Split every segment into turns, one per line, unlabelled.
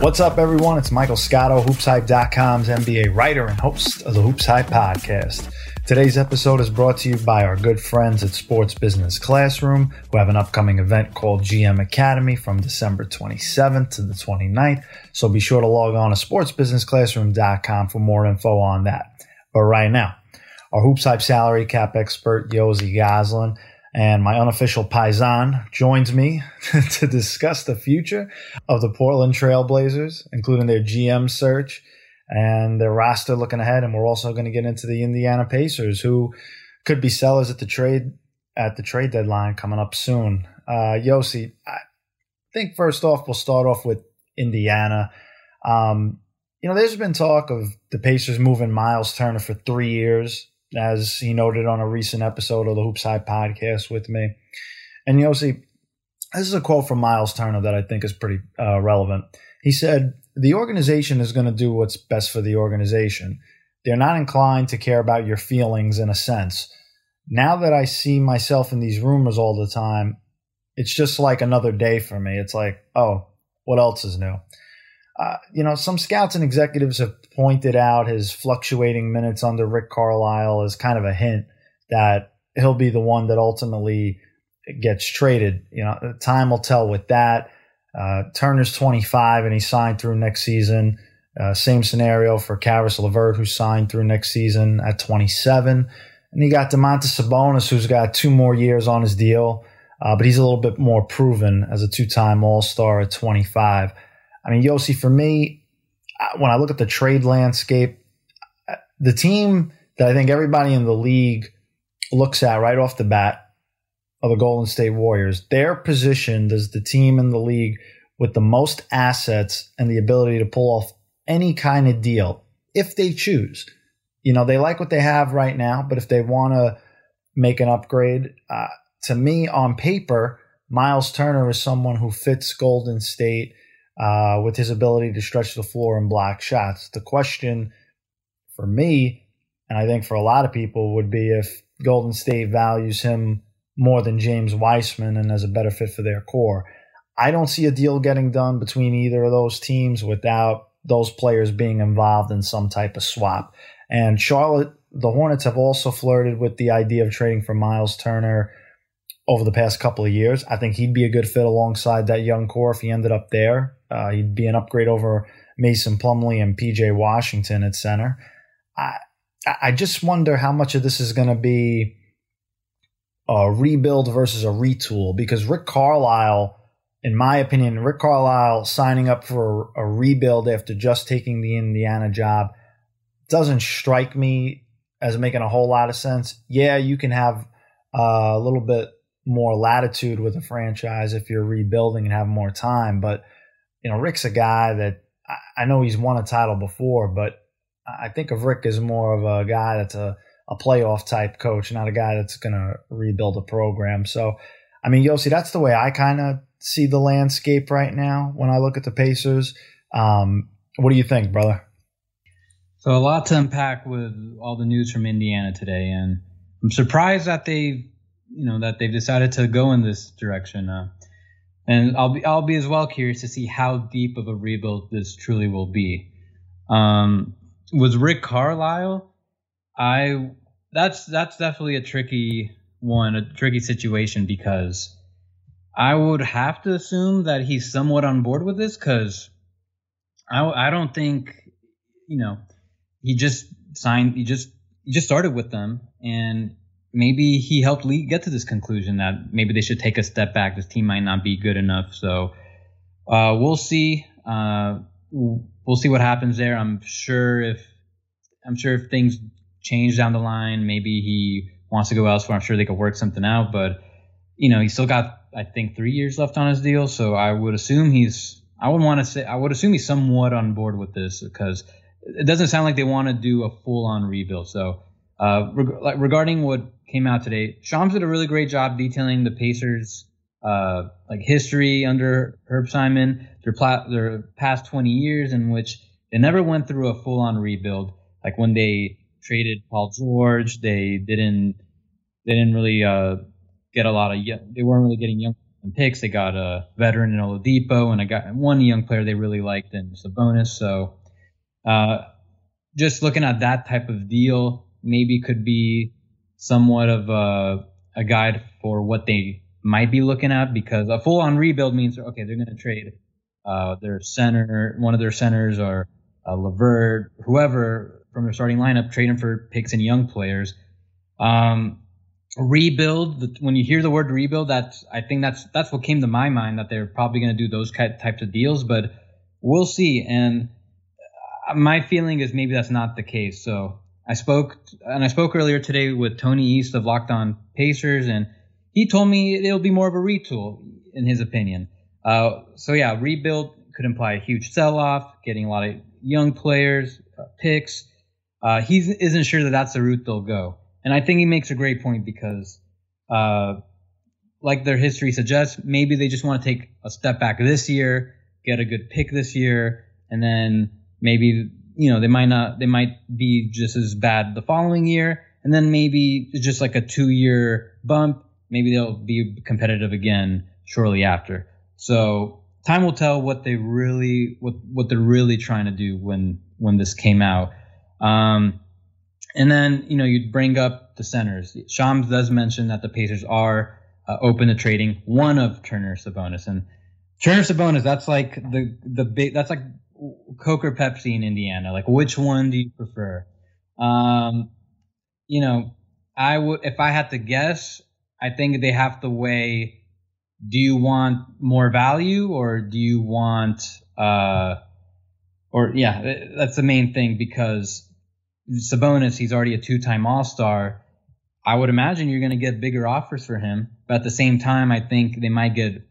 What's up, everyone? It's Michael Scotto, HoopsHype.com's NBA writer and host of the Hoops Hype podcast. Today's episode is brought to you by our good friends at Sports Business Classroom, who have an upcoming event called GM Academy from December 27th to the 29th. So be sure to log on to sportsbusinessclassroom.com for more info on that. But right now, our Hoops Hype salary cap expert, Yossi Gozlan, and my unofficial paisan joins me to discuss the future of the Portland Trailblazers, including their GM search and their roster looking ahead. And we're also going to get into the Indiana Pacers, who could be sellers at the trade at the trade deadline coming up soon. Uh, Yossi, I think first off we'll start off with Indiana. Um, you know, there's been talk of the Pacers moving Myles Turner for three years as he noted on a recent episode of the Hoops Hype podcast with me. And you know, see, this is a quote from Myles Turner that I think is pretty uh, relevant. He said, The organization is going to do what's best for the organization. They're not inclined to care about your feelings in a sense. Now that I see myself in these rumors all the time, it's just like another day for me. It's like, oh, what else is new? Uh, you know, some scouts and executives have pointed out his fluctuating minutes under Rick Carlisle as kind of a hint that he'll be the one that ultimately gets traded. You know, time will tell with that. Uh, Turner's 25 and he signed through next season. Uh, same scenario for Caris LeVert, who signed through next season at 27. And you got Domantas Sabonis, who's got two more years on his deal, uh, but he's a little bit more proven as a two time All Star at 25. I mean, Yossi, for me, when I look at the trade landscape, the team that I think everybody in the league looks at right off the bat are the Golden State Warriors. They're positioned as the team in the league with the most assets and the ability to pull off any kind of deal if they choose. You know, they like what they have right now, but if they want to make an upgrade, uh, to me, on paper, Myles Turner is someone who fits Golden State uh, with his ability to stretch the floor and block shots. The question for me, and I think for a lot of people, would be if Golden State values him more than James Wiseman and as a better fit for their core. I don't see a deal getting done between either of those teams without those players being involved in some type of swap. And Charlotte, the Hornets have also flirted with the idea of trading for Myles Turner over the past couple of years. I think he'd be a good fit alongside that young core if he ended up there. Uh, he'd be an upgrade over Mason Plumlee and PJ Washington at center. I I just wonder how much of this is going to be a rebuild versus a retool because Rick Carlisle, in my opinion, Rick Carlisle signing up for a rebuild after just taking the Indiana job doesn't strike me as making a whole lot of sense. Yeah, you can have uh, a little bit more latitude with a franchise if you're rebuilding and have more time, but you know, Rick's a guy that I, know he's won a title before, but I think of Rick as more of a guy that's a, a playoff type coach, not a guy that's going to rebuild a program. So, I mean, Yossi, that's the way I kind of see the landscape right now when I look at the Pacers. Um, what do you think, brother?
So, a lot to unpack with all the news from Indiana today, and I'm surprised that they, you know, that they've decided to go in this direction. Uh, and I'll be I'll be as well curious to see how deep of a rebuild this truly will be. Um, with Rick Carlisle, I that's that's definitely a tricky one, a tricky situation because I would have to assume that he's somewhat on board with this because I I don't think you know he just signed he just he just started with them and maybe he helped lead, get to this conclusion that maybe they should take a step back. This team might not be good enough. So uh, we'll see. Uh, we'll see what happens there. I'm sure if I'm sure if things change down the line, maybe he wants to go elsewhere. I'm sure they could work something out. But you know, he's still got I think three years left on his deal. So I would assume he's. I would want to say I would assume he's somewhat on board with this because it doesn't sound like they want to do a full on rebuild. So uh, reg- like regarding what came out today. Shams did a really great job detailing the Pacers' uh, like history under Herb Simon, their pla- their past 20 years in which they never went through a full on rebuild. Like when they traded Paul George, they didn't they didn't really uh, get a lot of they weren't really getting young picks. They got a veteran in Oladipo, and I got one young player they really liked in Sabonis. So, uh, just looking at that type of deal, maybe could be somewhat of a, a guide for what they might be looking at because a full on rebuild means okay, they're going to trade uh, their center, one of their centers, or uh, LeVert, whoever from their starting lineup, trading for picks and young players. Um, rebuild. When you hear the word rebuild, that's I think that's that's what came to my mind that they're probably going to do those types of deals, but we'll see. And uh, my feeling is maybe that's not the case. So I spoke and I spoke earlier today with Tony East of Locked On Pacers, and he told me it'll be more of a retool in his opinion. Uh, so yeah, rebuild could imply a huge sell-off, getting a lot of young players, uh, picks. Uh, he isn't sure that that's the route they'll go, and I think he makes a great point because, uh, like their history suggests, maybe they just want to take a step back this year, get a good pick this year, and then maybe you know they might not they might be just as bad the following year, and then maybe just like a two-year bump, maybe they'll be competitive again shortly after. So time will tell what they really what what they're really trying to do when when this came out. Um, and then you know you bring up the centers. Shams does mention that the Pacers are uh, open to trading one of Turner Sabonis and Turner Sabonis. That's like the the big. That's like Coke or Pepsi in Indiana. Like which one do you prefer? Um, you know, I would if I had to guess. I think they have to weigh do you want more value or do you want uh or yeah that's the main thing because Sabonis he's already a two-time all-star I would imagine you're going to get bigger offers for him but at the same time I think they might get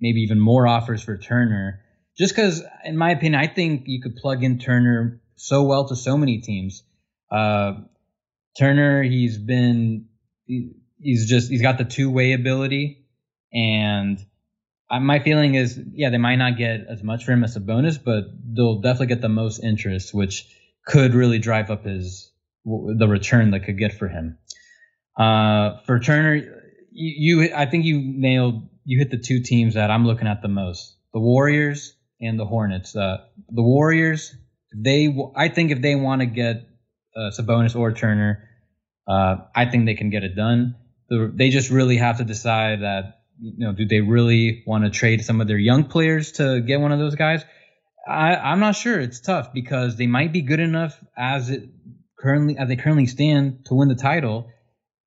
maybe even more offers for Turner just cuz in my opinion I think you could plug in Turner so well to so many teams uh Turner he's been he's just he's got the two-way ability and my feeling is, yeah, they might not get as much for him as Sabonis, but they'll definitely get the most interest, which could really drive up his the return that could get for him. Uh, for Turner, you, you, I think you nailed, you hit the two teams that I'm looking at the most: the Warriors and the Hornets. Uh, the Warriors, they, I think if they want to get uh, Sabonis or Turner, uh, I think they can get it done. The, they just really have to decide that you know, do they really want to trade some of their young players to get one of those guys? I, I'm not sure. It's tough because they might be good enough as it currently as they currently stand to win the title.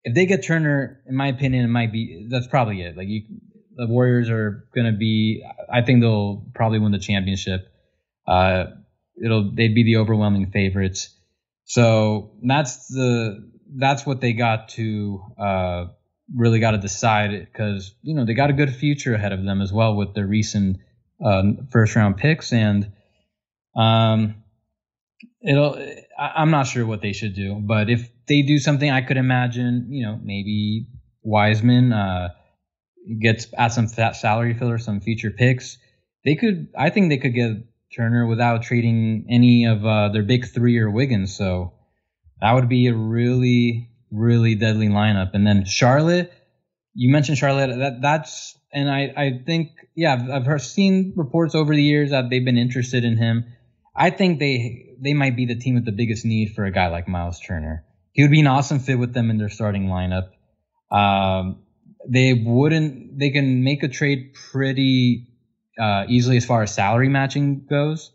If they get Turner, in my opinion, it might be that's probably it. Like you, the Warriors are going to be. I think they'll probably win the championship. Uh, it'll they'd be the overwhelming favorites. So that's the that's what they got to uh, really got to decide because you know they got a good future ahead of them as well with their recent uh, first round picks and um it'll I, am not sure what they should do but if they do something I could imagine you know maybe Wiseman uh gets at some fat salary filler some future picks they could I think they could get Turner without trading any of uh, their big three or Wiggins so that would be a really really deadly lineup. And then Charlotte, you mentioned Charlotte. That that's and I I think yeah I've, I've heard, seen reports over the years that they've been interested in him. I think they they might be the team with the biggest need for a guy like Myles Turner. He would be an awesome fit with them in their starting lineup. Um, they wouldn't. They can make a trade pretty uh, easily as far as salary matching goes.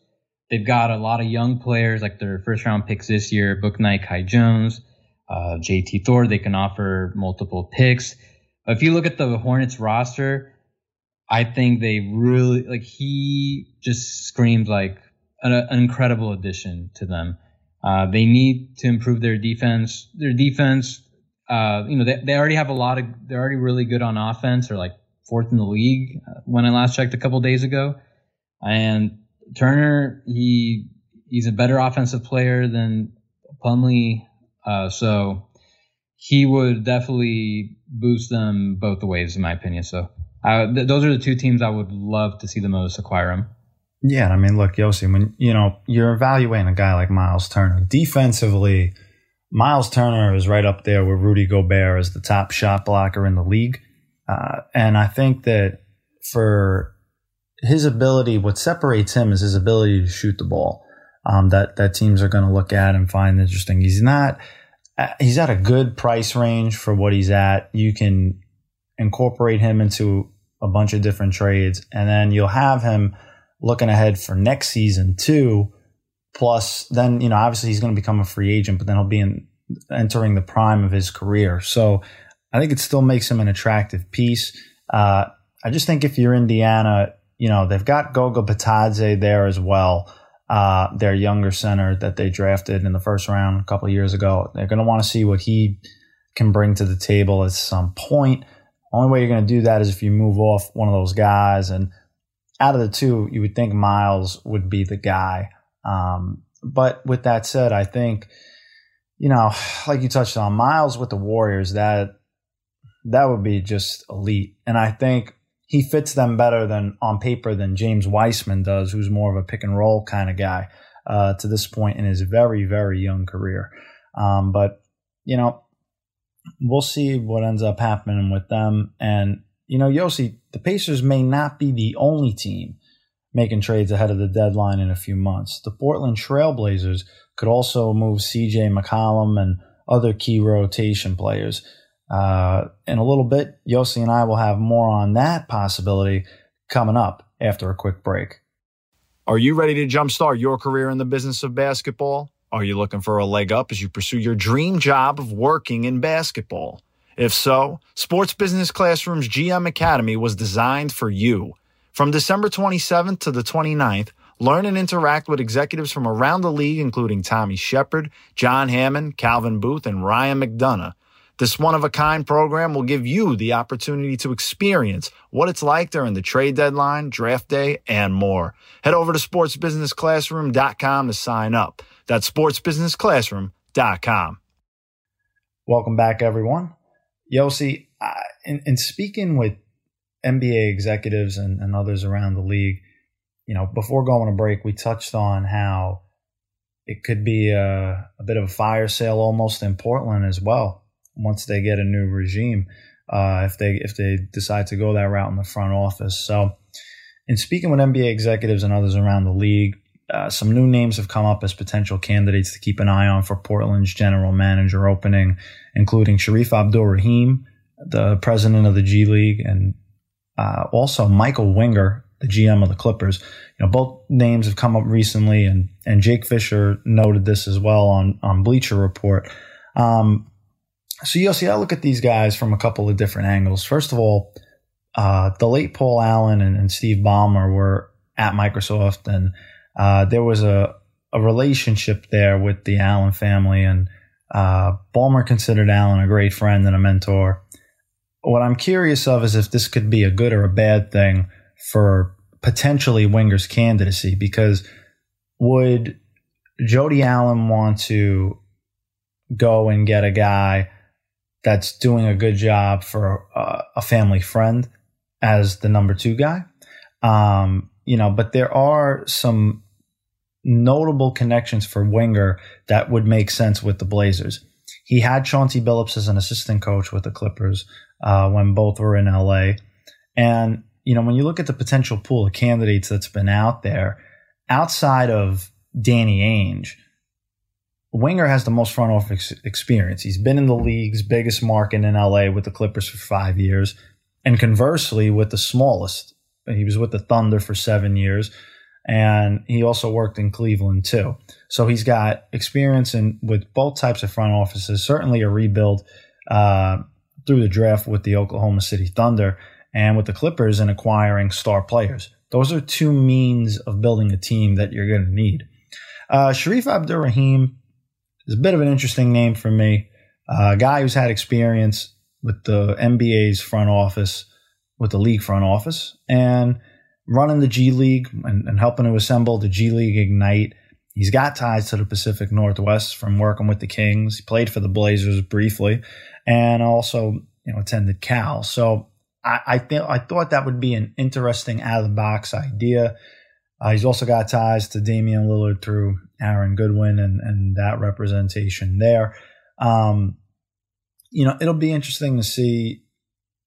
They've got a lot of young players, like their first round picks this year, Bouknight, Kai Jones uh, JT Thor. They can offer multiple picks. If you look at the Hornets roster, I think they really like he just screams like an, an incredible addition to them. Uh, they need to improve their defense. Their defense, uh, you know, they, they already have a lot of. They're already really good on offense. They're like fourth in the league uh, when I last checked a couple days ago. And Turner, he he's a better offensive player than Plumlee uh, so he would definitely boost them both the ways, in my opinion. So uh, th- those are the two teams I would love to see the most acquire him.
Yeah, I mean, look, Yossi, when you know you're evaluating a guy like Myles Turner defensively, Myles Turner is right up there with Rudy Gobert as the top shot blocker in the league, uh, and I think that for his ability, what separates him is his ability to shoot the ball. Um, that that teams are going to look at and find interesting. He's not. Uh, he's at a good price range for what he's at. You can incorporate him into a bunch of different trades, and then you'll have him looking ahead for next season too. Plus, then you know, obviously he's going to become a free agent, but then he'll be in, entering the prime of his career. So, I think it still makes him an attractive piece. Uh, I just think if you're Indiana, you know, they've got Goga Bitadze there as well. Uh, their younger center that they drafted in the first round a couple years ago. They're going to want to see what he can bring to the table at some point. Only way you're going to do that is if you move off one of those guys. And out of the two, you would think Myles would be the guy. Um, but with that said, I think, you know, like you touched on, Myles with the Warriors, that that would be just elite. And I think he fits them better than on paper than James Wiseman does, who's more of a pick and roll kind of guy uh, to this point in his very, very young career. Um, but, you know, we'll see what ends up happening with them. And, you know, Yossi, the Pacers may not be the only team making trades ahead of the deadline in a few months. The Portland Trailblazers could also move CJ McCollum and other key rotation players. Uh, in a little bit, Yossi and I will have more on that possibility coming up after a quick break.
Are you ready to jumpstart your career in the business of basketball? Are you looking for a leg up as you pursue your dream job of working in basketball? If so, Sports Business Classroom's GM Academy was designed for you. From December 27th to the 29th, learn and interact with executives from around the league, including Tommy Sheppard, John Hammond, Calvin Booth, and Ryan McDonough. This one of a kind program will give you the opportunity to experience what it's like during the trade deadline, draft day, and more. Head over to sportsbusinessclassroom.com to sign up. That's sportsbusinessclassroom.com.
Welcome back, everyone. Yossi, in, in speaking with NBA executives and, and others around the league, you know, before going to break, we touched on how it could be a, a bit of a fire sale almost in Portland as well once they get a new regime, uh, if they if they decide to go that route in the front office. So, in speaking with NBA executives and others around the league, uh, some new names have come up as potential candidates to keep an eye on for Portland's general manager opening, including Shareef Abdur-Rahim, the president of the G League, and uh, also Michael Winger, the GM of the Clippers. You know, both names have come up recently, and and Jake Fisher noted this as well on on Bleacher Report. Um, so you'll see, I look at these guys from a couple of different angles. First of all, uh, the late Paul Allen and, and, Steve Ballmer were at Microsoft, and uh, there was a, a relationship there with the Allen family, and uh, Ballmer considered Allen a great friend and a mentor. What I'm curious of is if this could be a good or a bad thing for potentially Winger's candidacy, because would Jody Allen want to go and get a guy that's doing a good job for a, a family friend as the number two guy. Um, you know, but there are some notable connections for Winger that would make sense with the Blazers. He had Chauncey Billups as an assistant coach with the Clippers uh, when both were in LA. And, you know, when you look at the potential pool of candidates that's been out there, outside of Danny Ainge, Winger has the most front office experience. He's been in the league's biggest market in LA with the Clippers for five years, and conversely, with the smallest. He was with the Thunder for seven years, and he also worked in Cleveland too. So he's got experience in with both types of front offices. Certainly a rebuild uh, through the draft with the Oklahoma City Thunder and with the Clippers in acquiring star players. Those are two means of building a team that you're going to need. Uh, Shareef Abdur-Rahim is a bit of an interesting name for me. Uh, a guy who's had experience with the NBA's front office, with the league front office, and running the G League and, and helping to assemble the G League Ignite. He's got ties to the Pacific Northwest from working with the Kings. He played for the Blazers briefly, and also you know attended Cal. So I I, th- I thought that would be an interesting out of the box idea. Uh, he's also got ties to Damian Lillard through Aaron Goodwin and, and that representation there. Um, you know, it'll be interesting to see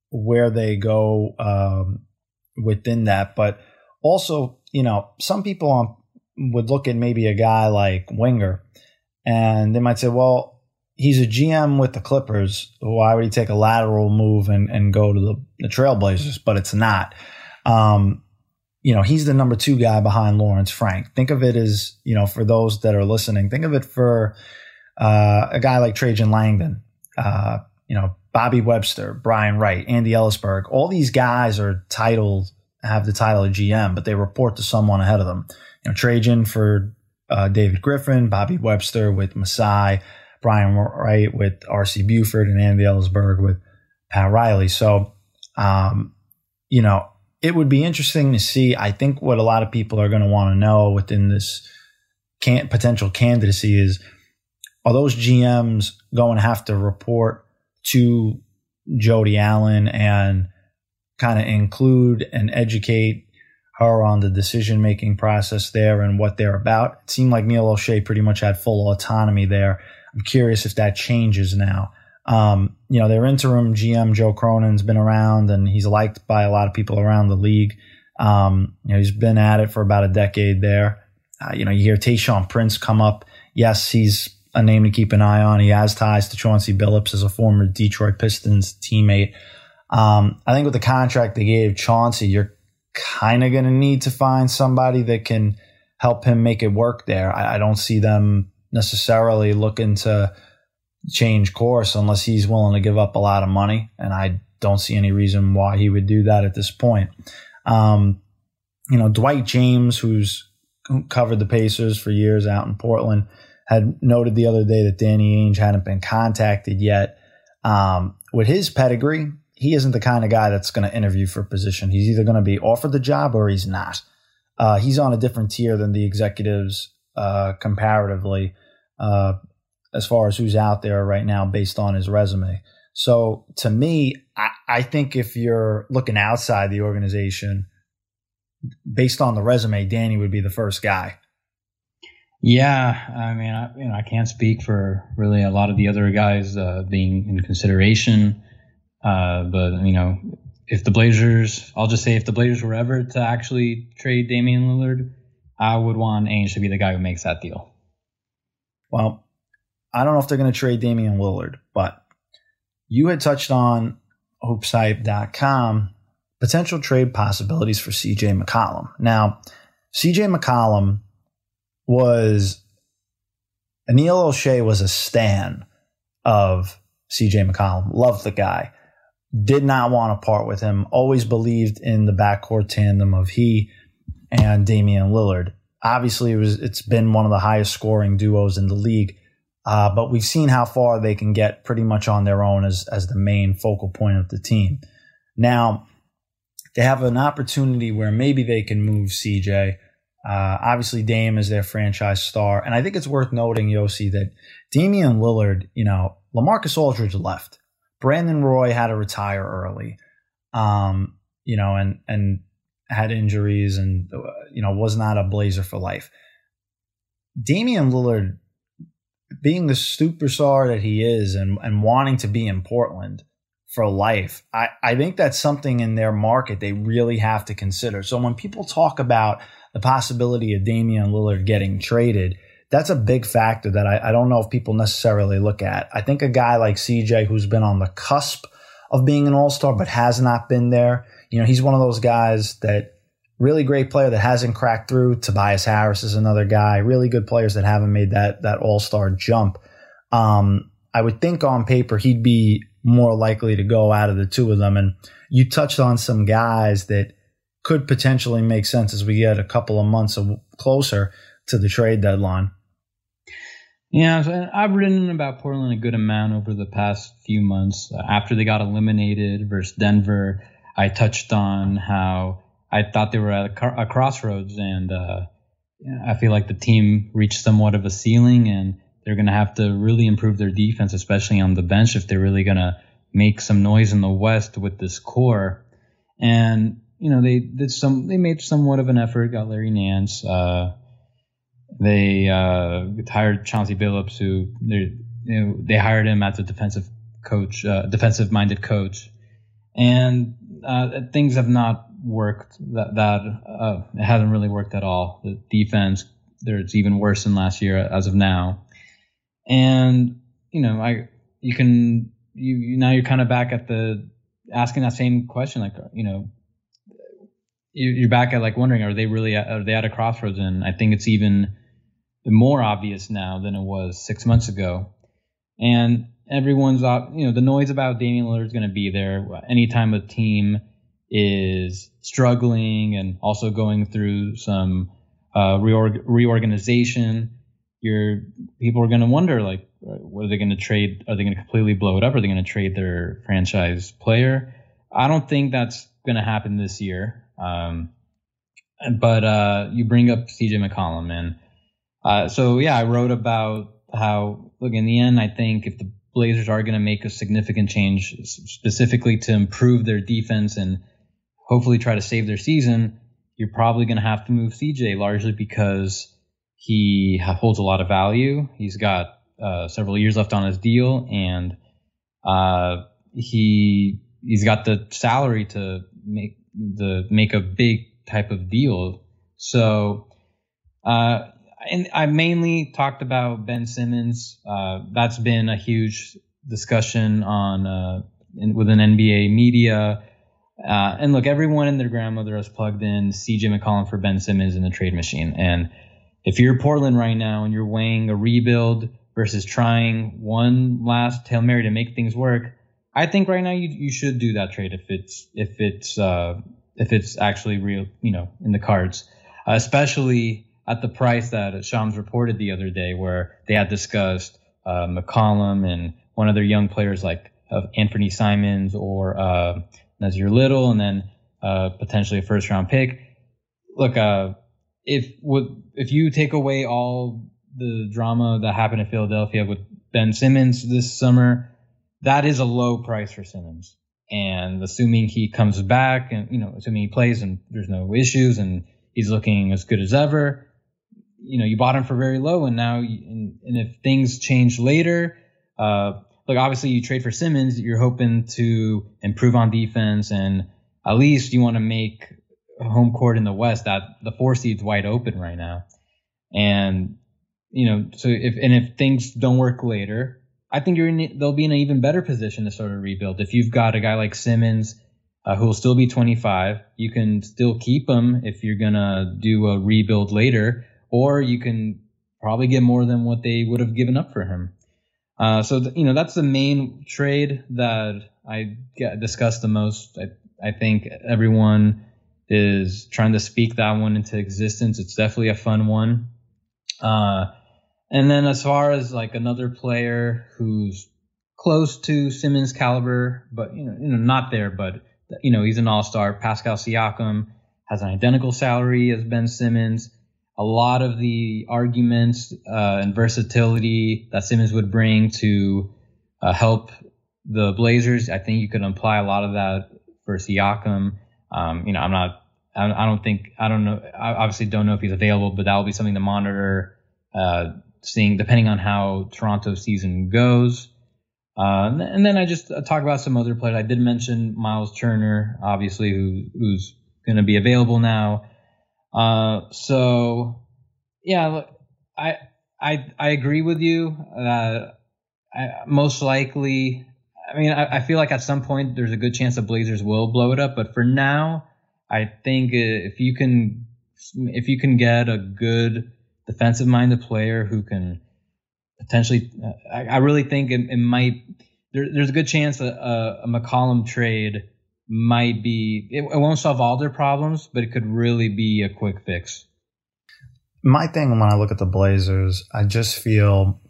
where they go um, within that. But also, you know, some people on, would look at maybe a guy like Winger and they might say, well, he's a GM with the Clippers. Why would he take a lateral move and, and go to the, the Trailblazers? But it's not. Um, you know, he's the number two guy behind Lawrence Frank. Think of it as, you know, for those that are listening, think of it for uh, a guy like Trajan Langdon, uh, you know, Bobby Webster, Brian Wright, Andy Elisburg. All these guys are titled, have the title of GM, but they report to someone ahead of them. You know, Trajan for uh, David Griffin, Bobby Webster with Masai, Brian Wright with R.C. Buford, and Andy Elisburg with Pat Riley. So, um, you know, it would be interesting to see. I think what a lot of people are going to want to know within this can- potential candidacy is are those GMs going to have to report to Jody Allen and kind of include and educate her on the decision making process there and what they're about? It seemed like Neil Olshey pretty much had full autonomy there. I'm curious if that changes now. Um, you know, their interim GM Joe Cronin's been around and he's liked by a lot of people around the league. Um, you know, he's been at it for about a decade there. Uh, you know, you hear Tayshaun Prince come up. Yes, he's a name to keep an eye on. He has ties to Chauncey Billups as a former Detroit Pistons teammate. Um, I think with the contract they gave Chauncey, you're kind of going to need to find somebody that can help him make it work there. I, I don't see them necessarily looking to change course unless he's willing to give up a lot of money. And I don't see any reason why he would do that at this point. Um, you know, Dwight Jaynes, who's covered the Pacers for years out in Portland, had noted the other day that Danny Ainge hadn't been contacted yet. Um, with his pedigree, he isn't the kind of guy that's going to interview for a position. He's either going to be offered the job or he's not. Uh, he's on a different tier than the executives uh, comparatively. Uh, as far as who's out there right now based on his resume. So to me, I, I think if you're looking outside the organization, based on the resume, Danny would be the first guy.
Yeah, I mean, I, you know, I can't speak for really a lot of the other guys uh, being in consideration, uh, but you know, if the Blazers, I'll just say, if the Blazers were ever to actually trade Damian Lillard, I would want Ainge to be the guy who makes that deal.
Well, I don't know if they're going to trade Damian Lillard, but you had touched on hoopshype.com potential trade possibilities for CJ McCollum. Now, CJ McCollum was Neil Olshey was a stan of CJ McCollum, loved the guy, did not want to part with him, always believed in the backcourt tandem of he and Damian Lillard. Obviously, it was it's been one of the highest scoring duos in the league uh, but we've seen how far they can get pretty much on their own as, as the main focal point of the team. Now, they have an opportunity where maybe they can move CJ. Uh, obviously, Dame is their franchise star. And I think it's worth noting, Yossi, that Damian Lillard, you know, LaMarcus Aldridge left. Brandon Roy had to retire early, um, you know, and, and had injuries and, uh, you know, was not a Blazer for life. Damian Lillard being the superstar that he is and, and wanting to be in Portland for life, I, I think that's something in their market they really have to consider. So when people talk about the possibility of Damian Lillard getting traded, that's a big factor that I, I don't know if people necessarily look at. I think a guy like CJ who's been on the cusp of being an all star but has not been there, you know, he's one of those guys that really great player that hasn't cracked through. Tobias Harris is another guy. Really good players that haven't made that that All Star jump. Um, I would think on paper he'd be more likely to go out of the two of them. And you touched on some guys that could potentially make sense as we get a couple of months closer to the trade deadline.
Yeah, I've written about Portland a good amount over the past few months. Uh, after they got eliminated versus Denver, I touched on how I thought they were at a, crossroads, and uh, I feel like the team reached somewhat of a ceiling, and they're going to have to really improve their defense, especially on the bench, if they're really going to make some noise in the West with this core. And you know, they did some, they made somewhat of an effort, got Larry Nance. Uh, they uh, hired Chauncey Billups, who they you know, they hired him as a defensive coach, uh, defensive minded coach, and uh, things have not worked. That that uh, it hasn't really worked at all. The defense, there it's even worse than last year as of now. And you know, I you can you now you're kind of back at the asking that same question, like you know, you're back at like wondering, are they really are they at a crossroads? And I think it's even more obvious now than it was six months ago. And everyone's, up you know, the noise about Damian Lillard is going to be there. Anytime a team is struggling and also going through some uh, reorg- reorganization, your people are going to wonder, like, what are they going to trade? Are they going to completely blow it up? Are they going to trade their franchise player? I don't think that's going to happen this year. Um, but uh, you bring up CJ McCollum, and uh, so yeah, I wrote about how look in the end, I think if the Blazers are going to make a significant change, specifically to improve their defense and hopefully try to save their season, you're probably going to have to move CJ largely because he holds a lot of value. He's got uh, several years left on his deal, and uh, he he's got the salary to make the make a big type of deal. So, uh, and I mainly talked about Ben Simmons. Uh, that's been a huge discussion on uh, in, within NBA media. Uh, and look, everyone and their grandmother has plugged in CJ McCollum for Ben Simmons in the trade machine. And if you're Portland right now and you're weighing a rebuild versus trying one last Hail Mary to make things work, I think right now you you should do that trade if it's if it's uh, if it's actually real, you know, in the cards, uh, especially at the price that Shams reported the other day, where they had discussed uh, McCollum and one of their young players like uh, Anthony Simons or uh, Nassir Little, and then uh, potentially a first round pick. Look, uh, if if you take away all the drama that happened in Philadelphia with Ben Simmons this summer, that is a low price for Simmons. And assuming he comes back and, you know, assuming he plays and there's no issues and he's looking as good as ever, you know, you bought him for very low. And now, you, and, and, if things change later, uh, look, obviously you trade for Simmons, you're hoping to improve on defense and at least you want to make home court in the West that the four seed's wide open right now. And, you know, so if, and if things don't work later, I think you're in, they'll be in an even better position to sort of rebuild. If you've got a guy like Simmons, uh, who will still be 25, you can still keep him if you're gonna do a rebuild later, or you can probably get more than what they would have given up for him. Uh, so th- you know that's the main trade that I get discussed the most. I I think everyone is trying to speak that one into existence. It's definitely a fun one. Uh, and then as far as like another player who's close to Simmons caliber, but you know, you know, not there, but you know, he's an all-star. Pascal Siakam has an identical salary as Ben Simmons. A lot of the arguments uh, and versatility that Simmons would bring to uh, help the Blazers, I think you could apply a lot of that for Siakam. Um, you know, I'm not, I don't think, I don't know, I obviously don't know if he's available, but that will be something to monitor. Uh, seeing depending on how Toronto season goes. Uh, and then I just uh, talk about some other players. I did mention Myles Turner, obviously, who, who's going to be available now. Uh, so, yeah, I I I agree with you. Uh, I, most likely, I mean, I, I, feel like at some point there's a good chance the Blazers will blow it up. But for now, I think if you can if you can get a good defensive minded player who can potentially. Uh, I, I, really think it, it might. There, there's a good chance that a, a McCollum trade might be. It, it won't solve all their problems, but it could really be a quick fix.
My thing when I look at the Blazers, I just feel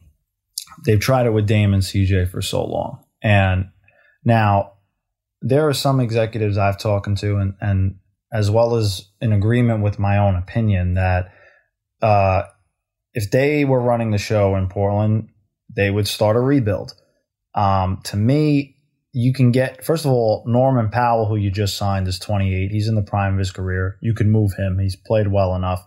they've tried it with Dame and CJ for so long, and now there are some executives I've talked to, and, and as well as in agreement with my own opinion that uh, if they were running the show in Portland, they would start a rebuild. Um, to me, you can get first of all Norman Powell, who you just signed, is 28. He's in the prime of his career. You can move him. He's played well enough,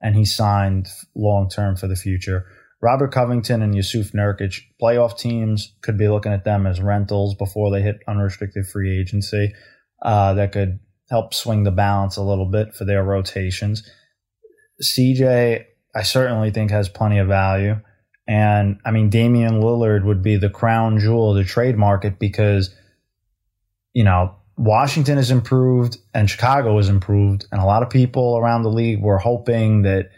and he signed long term for the future. Robert Covington and Jusuf Nurkic, playoff teams could be looking at them as rentals before they hit unrestricted free agency. Uh, that could help swing the balance a little bit for their rotations. CJ, I certainly think has plenty of value. And I mean, Damian Lillard would be the crown jewel of the trade market because, you know, Washington has improved and Chicago has improved. And a lot of people around the league were hoping that,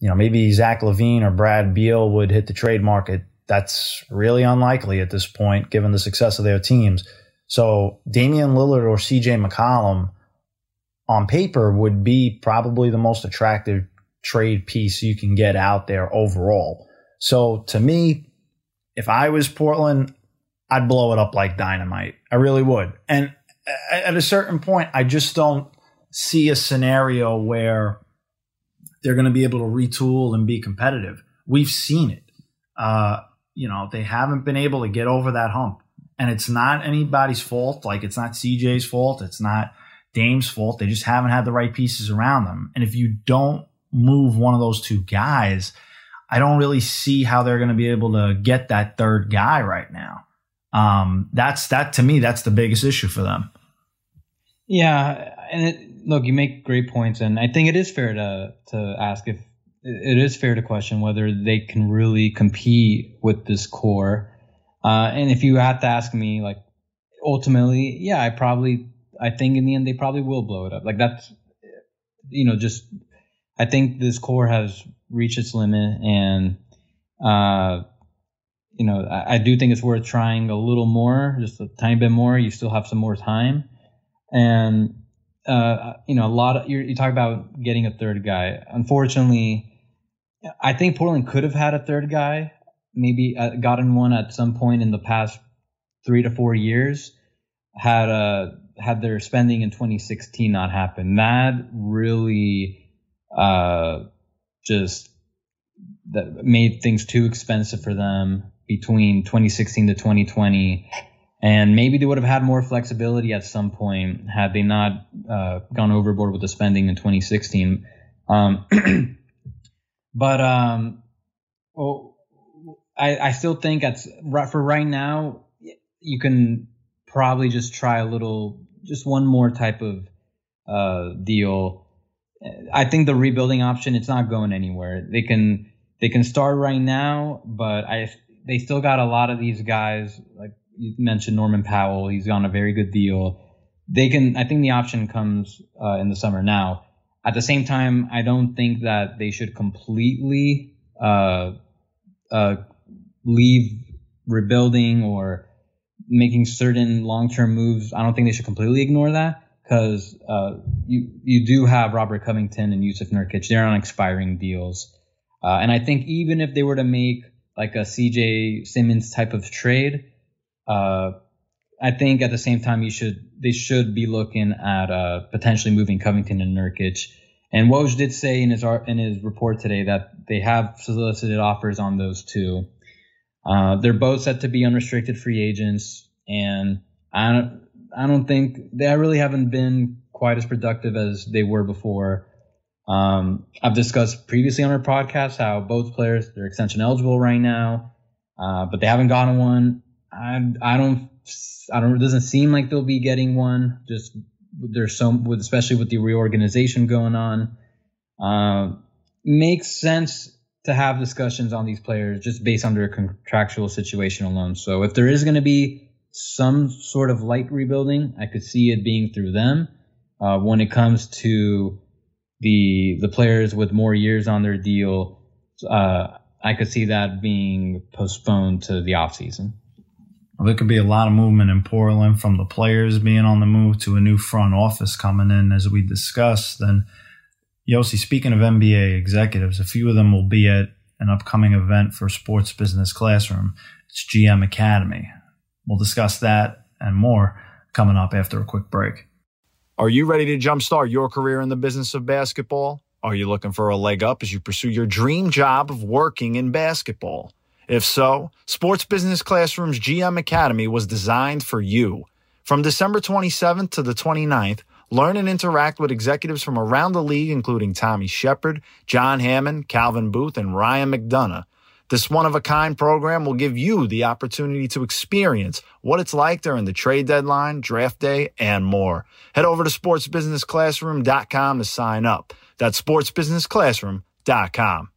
you know, maybe Zach LaVine or Brad Beal would hit the trade market. That's really unlikely at this point, given the success of their teams. So Damian Lillard or CJ McCollum on paper would be probably the most attractive trade piece you can get out there overall. So to me, if I was Portland, I'd blow it up like dynamite. I really would. And at a certain point, I just don't see a scenario where they're going to be able to retool and be competitive. We've seen it. Uh, you know, they haven't been able to get over that hump. And it's not anybody's fault. Like, it's not CJ's fault. It's not Dame's fault. They just haven't had the right pieces around them. And if you don't move one of those two guys, I don't really see how they're going to be able to get that third guy right now. Um, that's that to me, that's the biggest issue for them.
Yeah, and it, look, you make great points, and I think it is fair to to ask if it is fair to question whether they can really compete with this core. Uh, and if you had to ask me, like ultimately, yeah, I probably I think in the end they probably will blow it up. Like that's you know just I think this core has reached its limit, and uh, you know I, I do think it's worth trying a little more, just a tiny bit more. You still have some more time, and uh, you know a lot of you talk about getting a third guy. Unfortunately, I think Portland could have had a third guy, maybe uh, gotten one at some point in the past three to four years. Had a uh, had their spending in 2016 not happen, that really uh, just that made things too expensive for them between 2016 to 2020. And maybe they would have had more flexibility at some point had they not uh, gone overboard with the spending in 2016. Um, but um, well, I, I still think that's for right now. You can probably just try a little, just one more type of uh, deal I think the rebuilding option it's not going anywhere. They can they can start right now, but I they still got a lot of these guys like you mentioned Norman Powell. He's on a very good deal. They can. I think the option comes uh, in the summer now. At the same time, I don't think that they should completely uh, uh, leave rebuilding or making certain long term moves. I don't think they should completely ignore that because uh, you you do have Robert Covington and Jusuf Nurkic. They're on expiring deals, uh, and I think even if they were to make like a CJ Simmons type of trade, uh, I think at the same time you should they should be looking at uh, potentially moving Covington and Nurkic. And Woj did say in his in his report today that they have solicited offers on those two. Uh, they're both set to be unrestricted free agents, and I don't I don't think they really haven't been quite as productive as they were before. Um, I've discussed previously on our podcast how both players they're extension eligible right now, uh, but they haven't gotten one. I I don't I don't it doesn't seem like they'll be getting one. Just there's so with especially with the reorganization going on. Uh, makes sense to have discussions on these players just based on their contractual situation alone. So if there is going to be some sort of light rebuilding. I could see it being through them. Uh, when it comes to the the players with more years on their deal, uh, I could see that being postponed to the offseason.
Well, there could be a lot of movement in Portland from the players being on the move to a new front office coming in, as we discussed. Then, Yossi, speaking of NBA executives, a few of them will be at an upcoming event for Sports Business Classroom. It's GM Academy. We'll discuss that and more coming up after a quick break.
Are you ready to jumpstart your career in the business of basketball? Are you looking for a leg up as you pursue your dream job of working in basketball? If so, Sports Business Classroom's GM Academy was designed for you. From December 27th to the 29th, learn and interact with executives from around the league, including Tommy Sheppard, John Hammond, Calvin Booth, and Ryan McDonough This one of a kind program will give you the opportunity to experience what it's like during the trade deadline, draft day, and more. Head over to sportsbusinessclassroom.com to sign up. That's sportsbusinessclassroom.com.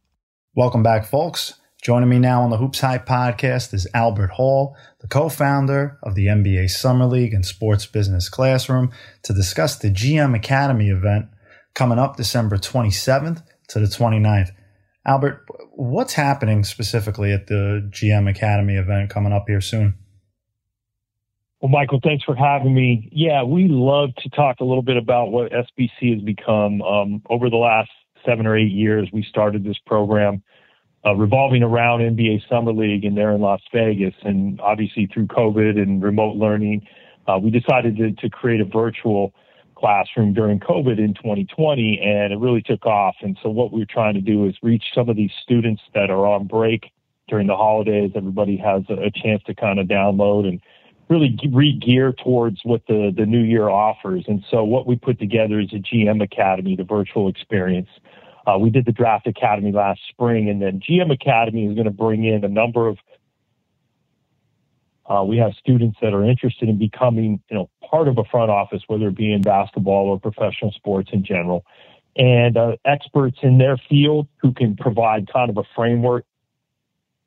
Welcome back, folks. Joining me now on the Hoops Hype podcast is Albert Hall, the co-founder of the NBA Summer League and Sports Business Classroom, to discuss the GM Academy event coming up December 27th to the 29th. Albert, what's happening specifically at the GM Academy event coming up here soon?
Well, Michael, thanks for having me. Yeah, we love to talk a little bit about what SBC has become. Um, over the last seven or eight years, we started this program uh, revolving around NBA Summer League and there in Las Vegas. And obviously through COVID and remote learning, uh, we decided to, to, create a virtual classroom during COVID in 2020 and it really took off. And so what we're trying to do is reach some of these students that are on break during the holidays. Everybody has a, chance to kind of download and really re-gear towards what the, the new year offers. And so what we put together is a GM Academy, the virtual experience. Uh, we did the Draft Academy last spring, and then GM Academy is going to bring in a number of. Uh, we have students that are interested in becoming, you know, part of a front office, whether it be in basketball or professional sports in general, and uh, experts in their field who can provide kind of a framework,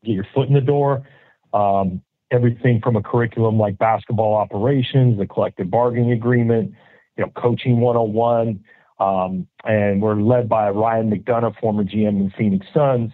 get your foot in the door. Um, everything from a curriculum like basketball operations, the collective bargaining agreement, you know, coaching 101, um, and we're led by Ryan McDonough, former GM in Phoenix Suns.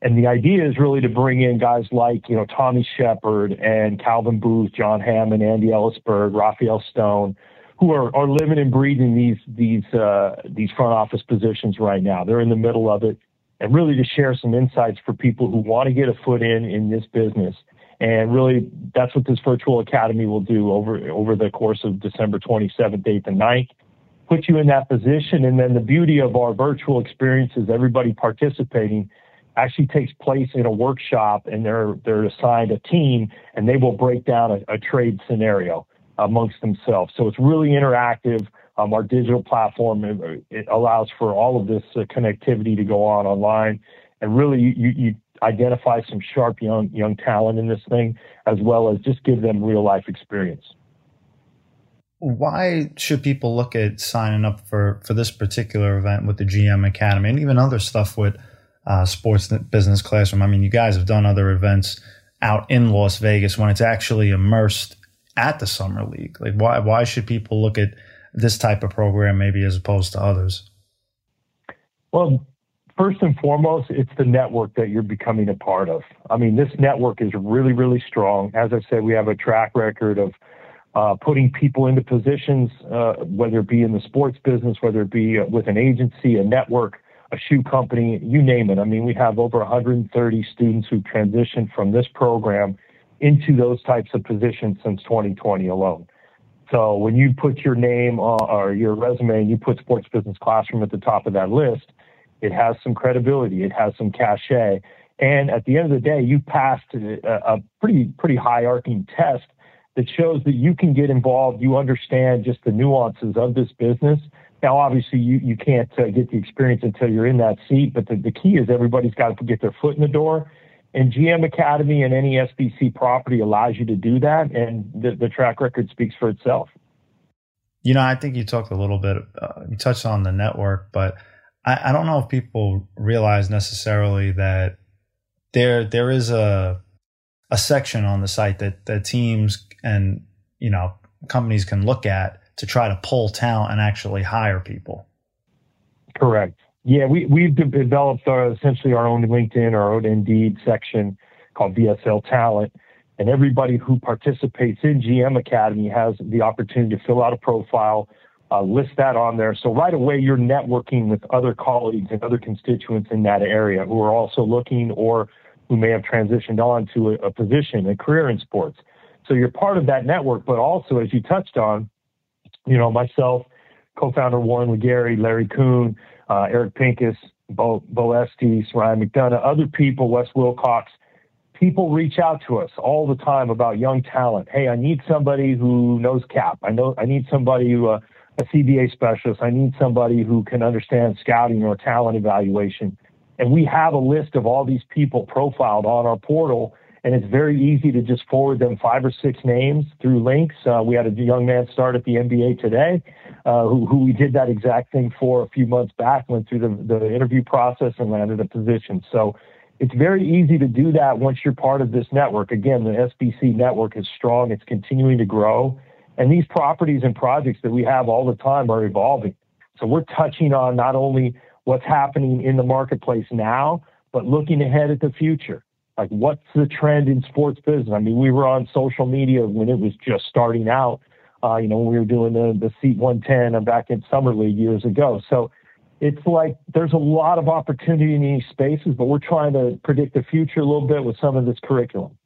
And the idea is really to bring in guys like, you know, Tommy Sheppard and Calvin Booth, John Hammond, Andy Elisburg, Rafael Stone, who are, are living and breathing these these uh, these front office positions right now. They're in the middle of it, and really to share some insights for people who want to get a foot in in this business. And really, that's what this virtual academy will do over over the course of December 27th, 8th, and 9th put you in that position. And then the beauty of our virtual experiences, everybody participating actually takes place in a workshop and they're, they're assigned a team and they will break down a, a trade scenario amongst themselves. So it's really interactive. Um, our digital platform it, it, allows for all of this uh, connectivity to go on online, and really you, you identify some sharp young young talent in this thing, as well as just give them real life experience
why should people look at signing up for for this particular event with the GM Academy and even other stuff with uh, Sports Business Classroom? I mean, you guys have done other events out in Las Vegas when it's actually immersed at the Summer League. Like, why why should people look at this type of program maybe as opposed to others?
Well, first and foremost, it's the network that you're becoming a part of. I mean, this network is really, really strong. As I said, we have a track record of uh, putting people into positions, uh, whether it be in the sports business, whether it be uh, with an agency, a network, a shoe company, you name it. I mean, we have over 130 students who transitioned from this program into those types of positions since 2020 alone. So when you put your name or your resume and you put Sports Business Classroom at the top of that list, it has some credibility, it has some cachet, and at the end of the day, you passed a, pretty pretty hierarchy test that shows that you can get involved. You understand just the nuances of this business. Now, obviously, you, you can't uh, get the experience until you're in that seat, but the, the key is everybody's got to get their foot in the door. And GM Academy and any SBC property allows you to do that, and the, the track record speaks for itself.
You know, I think you talked a little bit, uh, you touched on the network, but I, I don't know if people realize necessarily that there there is a a section on the site that that teams and you know companies can look at to try to pull talent and actually hire people.
Correct. Yeah, we we've developed our, essentially our own LinkedIn, our own Indeed section called VSL Talent, and everybody who participates in GM Academy has the opportunity to fill out a profile, uh, list that on there. So right away, you're networking with other colleagues and other constituents in that area who are also looking or who may have transitioned on to a, a position, a career in sports. So you're part of that network, but also, as you touched on, you know, myself, co-founder Warren LeGarie, Larry Coon, uh, Eric Pincus, Bo, Bo Estes, Ryan McDonough, other people, Wes Wilcox, people reach out to us all the time about young talent. Hey, I need somebody who knows cap. I know I need somebody who uh, a CBA specialist. I need somebody who can understand scouting or talent evaluation. And we have a list of all these people profiled on our portal and it's very easy to just forward them five or six names through links. Uh, we had a young man start at the NBA today, uh, who, who, we did that exact thing for a few months back, went through the, the interview process and landed a position. So it's very easy to do that once you're part of this network. Again, the SBC network is strong, it's continuing to grow. And these properties and projects that we have all the time are evolving. So we're touching on not only what's happening in the marketplace now, but looking ahead at the future like what's the trend in sports business? I mean, we were on social media when it was just starting out. Uh, you know, when we were doing the the seat 110 back in summer league years ago. So it's like there's a lot of opportunity in these spaces, but we're trying to predict the future a little bit with some of this curriculum.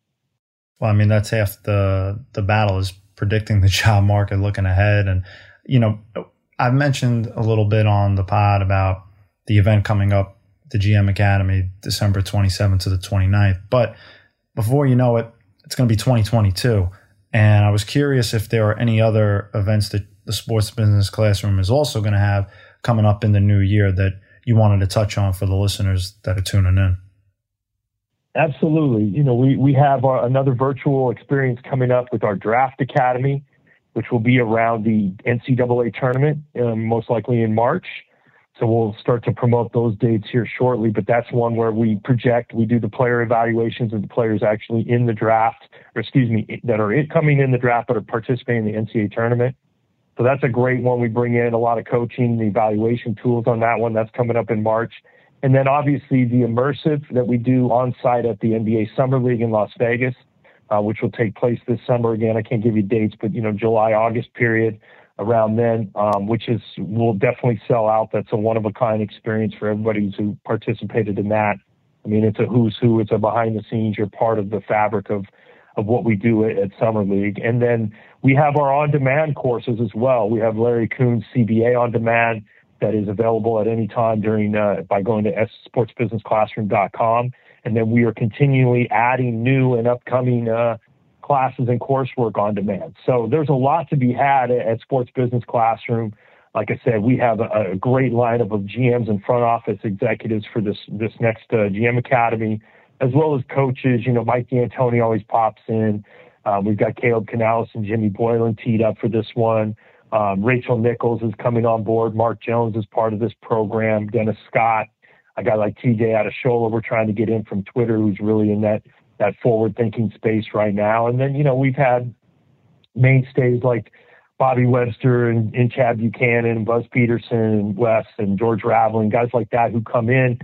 Well, I mean, that's half the the battle is predicting the job market, looking ahead, and you know, I've mentioned a little bit on the pod about the event coming up the GM Academy December 27th to the 29th. But before you know it, it's going to be 2022. And I was curious if there are any other events that the sports business classroom is also going to have coming up in the new year that you wanted to touch on for the listeners that are tuning in.
Absolutely. You know, we, we have our, another virtual experience coming up with our Draft Academy, which will be around the NCAA tournament, um, most likely in March. So we'll start to promote those dates here shortly, but that's one where we project, we do the player evaluations of the players actually in the draft, or excuse me, that are coming in the draft but are participating in the NCAA tournament. So that's a great one. We bring in a lot of coaching, the evaluation tools on that one. That's coming up in March. And then obviously the immersive that we do on site at the NBA Summer League in Las Vegas, uh, which will take place this summer. Again, I can't give you dates, but you know, July, August period around then, um, which is will definitely sell out. That's a one of a kind experience for everybody who participated in that. I mean, it's a who's who. It's a behind the scenes. You're part of the fabric of of what we do at, at Summer League, and then we have our on demand courses as well. We have Larry Coon's CBA on demand that is available at any time during uh, by going to sportsbusinessclassroom.com. And then we are continually adding new and upcoming uh, classes and coursework on demand. So there's a lot to be had at Sports Business Classroom. Like I said, we have a, a great lineup of GMs and front office executives for this this next uh, GM Academy, as well as coaches. You know, Mike D'Antoni always pops in. Um, we've got Caleb Canales and Jimmy Boylen teed up for this one. Um, Rachel Nichols is coming on board. Mark Jones is part of this program. Dennis Scott, a guy like TJ Adeshola, we're trying to get in from Twitter, who's really in that that forward thinking space right now. And then, you know, we've had mainstays like Bobby Webster and, and Chad Buchanan and Buzz Peterson and Wes and George Raveling, guys like that who come in.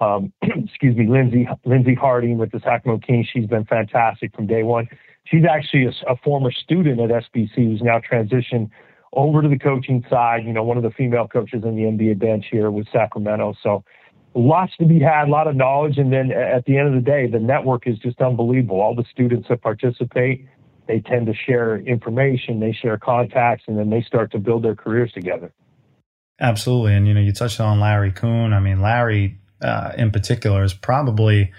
Um, excuse me, Lindsay Lindsay Harding with the Sacramento Kings. She's been fantastic from day one. She's actually a, a former student at SBC who's now transitioned over to the coaching side. You know, one of the female coaches on the NBA bench here with Sacramento. So lots to be had, a lot of knowledge. And then at the end of the day, the network is just unbelievable. All the students that participate, they tend to share information, they share contacts, and then they start to build their careers together.
Absolutely. And, you know, you touched on Larry Coon. I mean, Larry uh, in particular is probably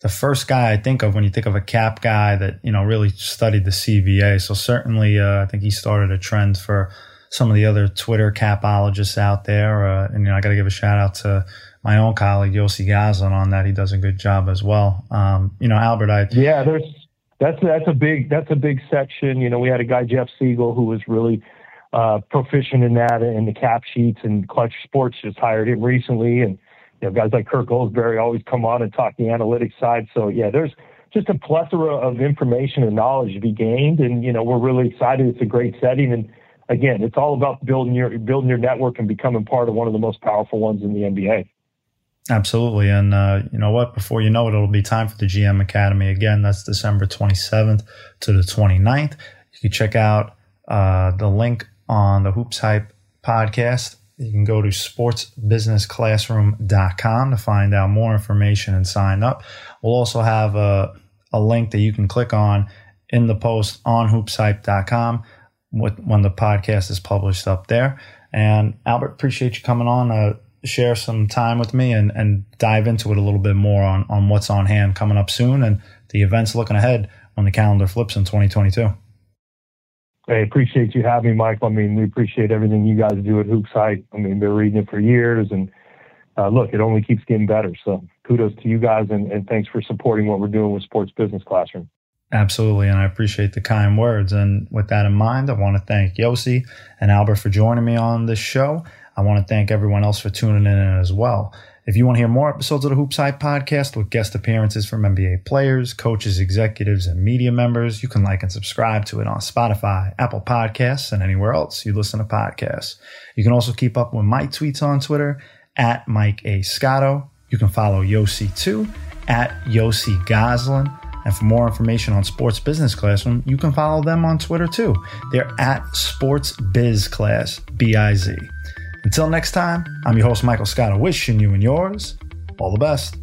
the first guy I think of when you think of a cap guy that, you know, really studied the CBA. So certainly, uh, I think he started a trend for some of the other Twitter capologists out there. Uh, and, you know, I got to give a shout out to, my own colleague Yossi Gozlan on that. He does a good job as well. Um, you know, Albert, I
yeah, there's that's that's a big that's a big section. You know, we had a guy Jeff Siegel who was really uh, proficient in that in the cap sheets, and Clutch Sports just hired him recently, and you know, guys like Kirk Goldsberry always come on and talk the analytics side. So yeah, there's just a plethora of information and knowledge to be gained, and you know, we're really excited. It's a great setting and again, it's all about building your building your network and becoming part of one of the most powerful ones in the NBA.
Absolutely. And uh, you know what? Before you know it, it'll be time for the GM Academy again. That's December 27th to the 29th. You can check out uh, the link on the Hoops Hype podcast. You can go to sportsbusinessclassroom.com to find out more information and sign up. We'll also have a, a link that you can click on in the post on hoopshype.com when the podcast is published up there. And Albert, appreciate you coming on. Uh, share some time with me and, and dive into it a little bit more on, on what's on hand coming up soon and the events looking ahead when the calendar flips in 2022.
Hey, appreciate you having me, Michael. I mean, we appreciate everything you guys do at Hoops Hype. I mean, been reading it for years and uh, look, it only keeps getting better. So kudos to you guys and, and thanks for supporting what we're doing with Sports Business Classroom.
Absolutely, and I appreciate the kind words. And with that in mind, I want to thank Yossi and Albert for joining me on this show. I want to thank everyone else for tuning in as well. If you want to hear more episodes of the Hoops Hype podcast with guest appearances from NBA players, coaches, executives, and media members, you can like and subscribe to it on Spotify, Apple Podcasts, and anywhere else you listen to podcasts. You can also keep up with my tweets on Twitter at Mike A. Scotto. You can follow Yossi too at Yossi Gozlan. And for more information on Sports Business Classroom, you can follow them on Twitter too. They're at Sports Biz Class, B I Z. Until next time, I'm your host, Michael Scotto, wishing you and yours all the best.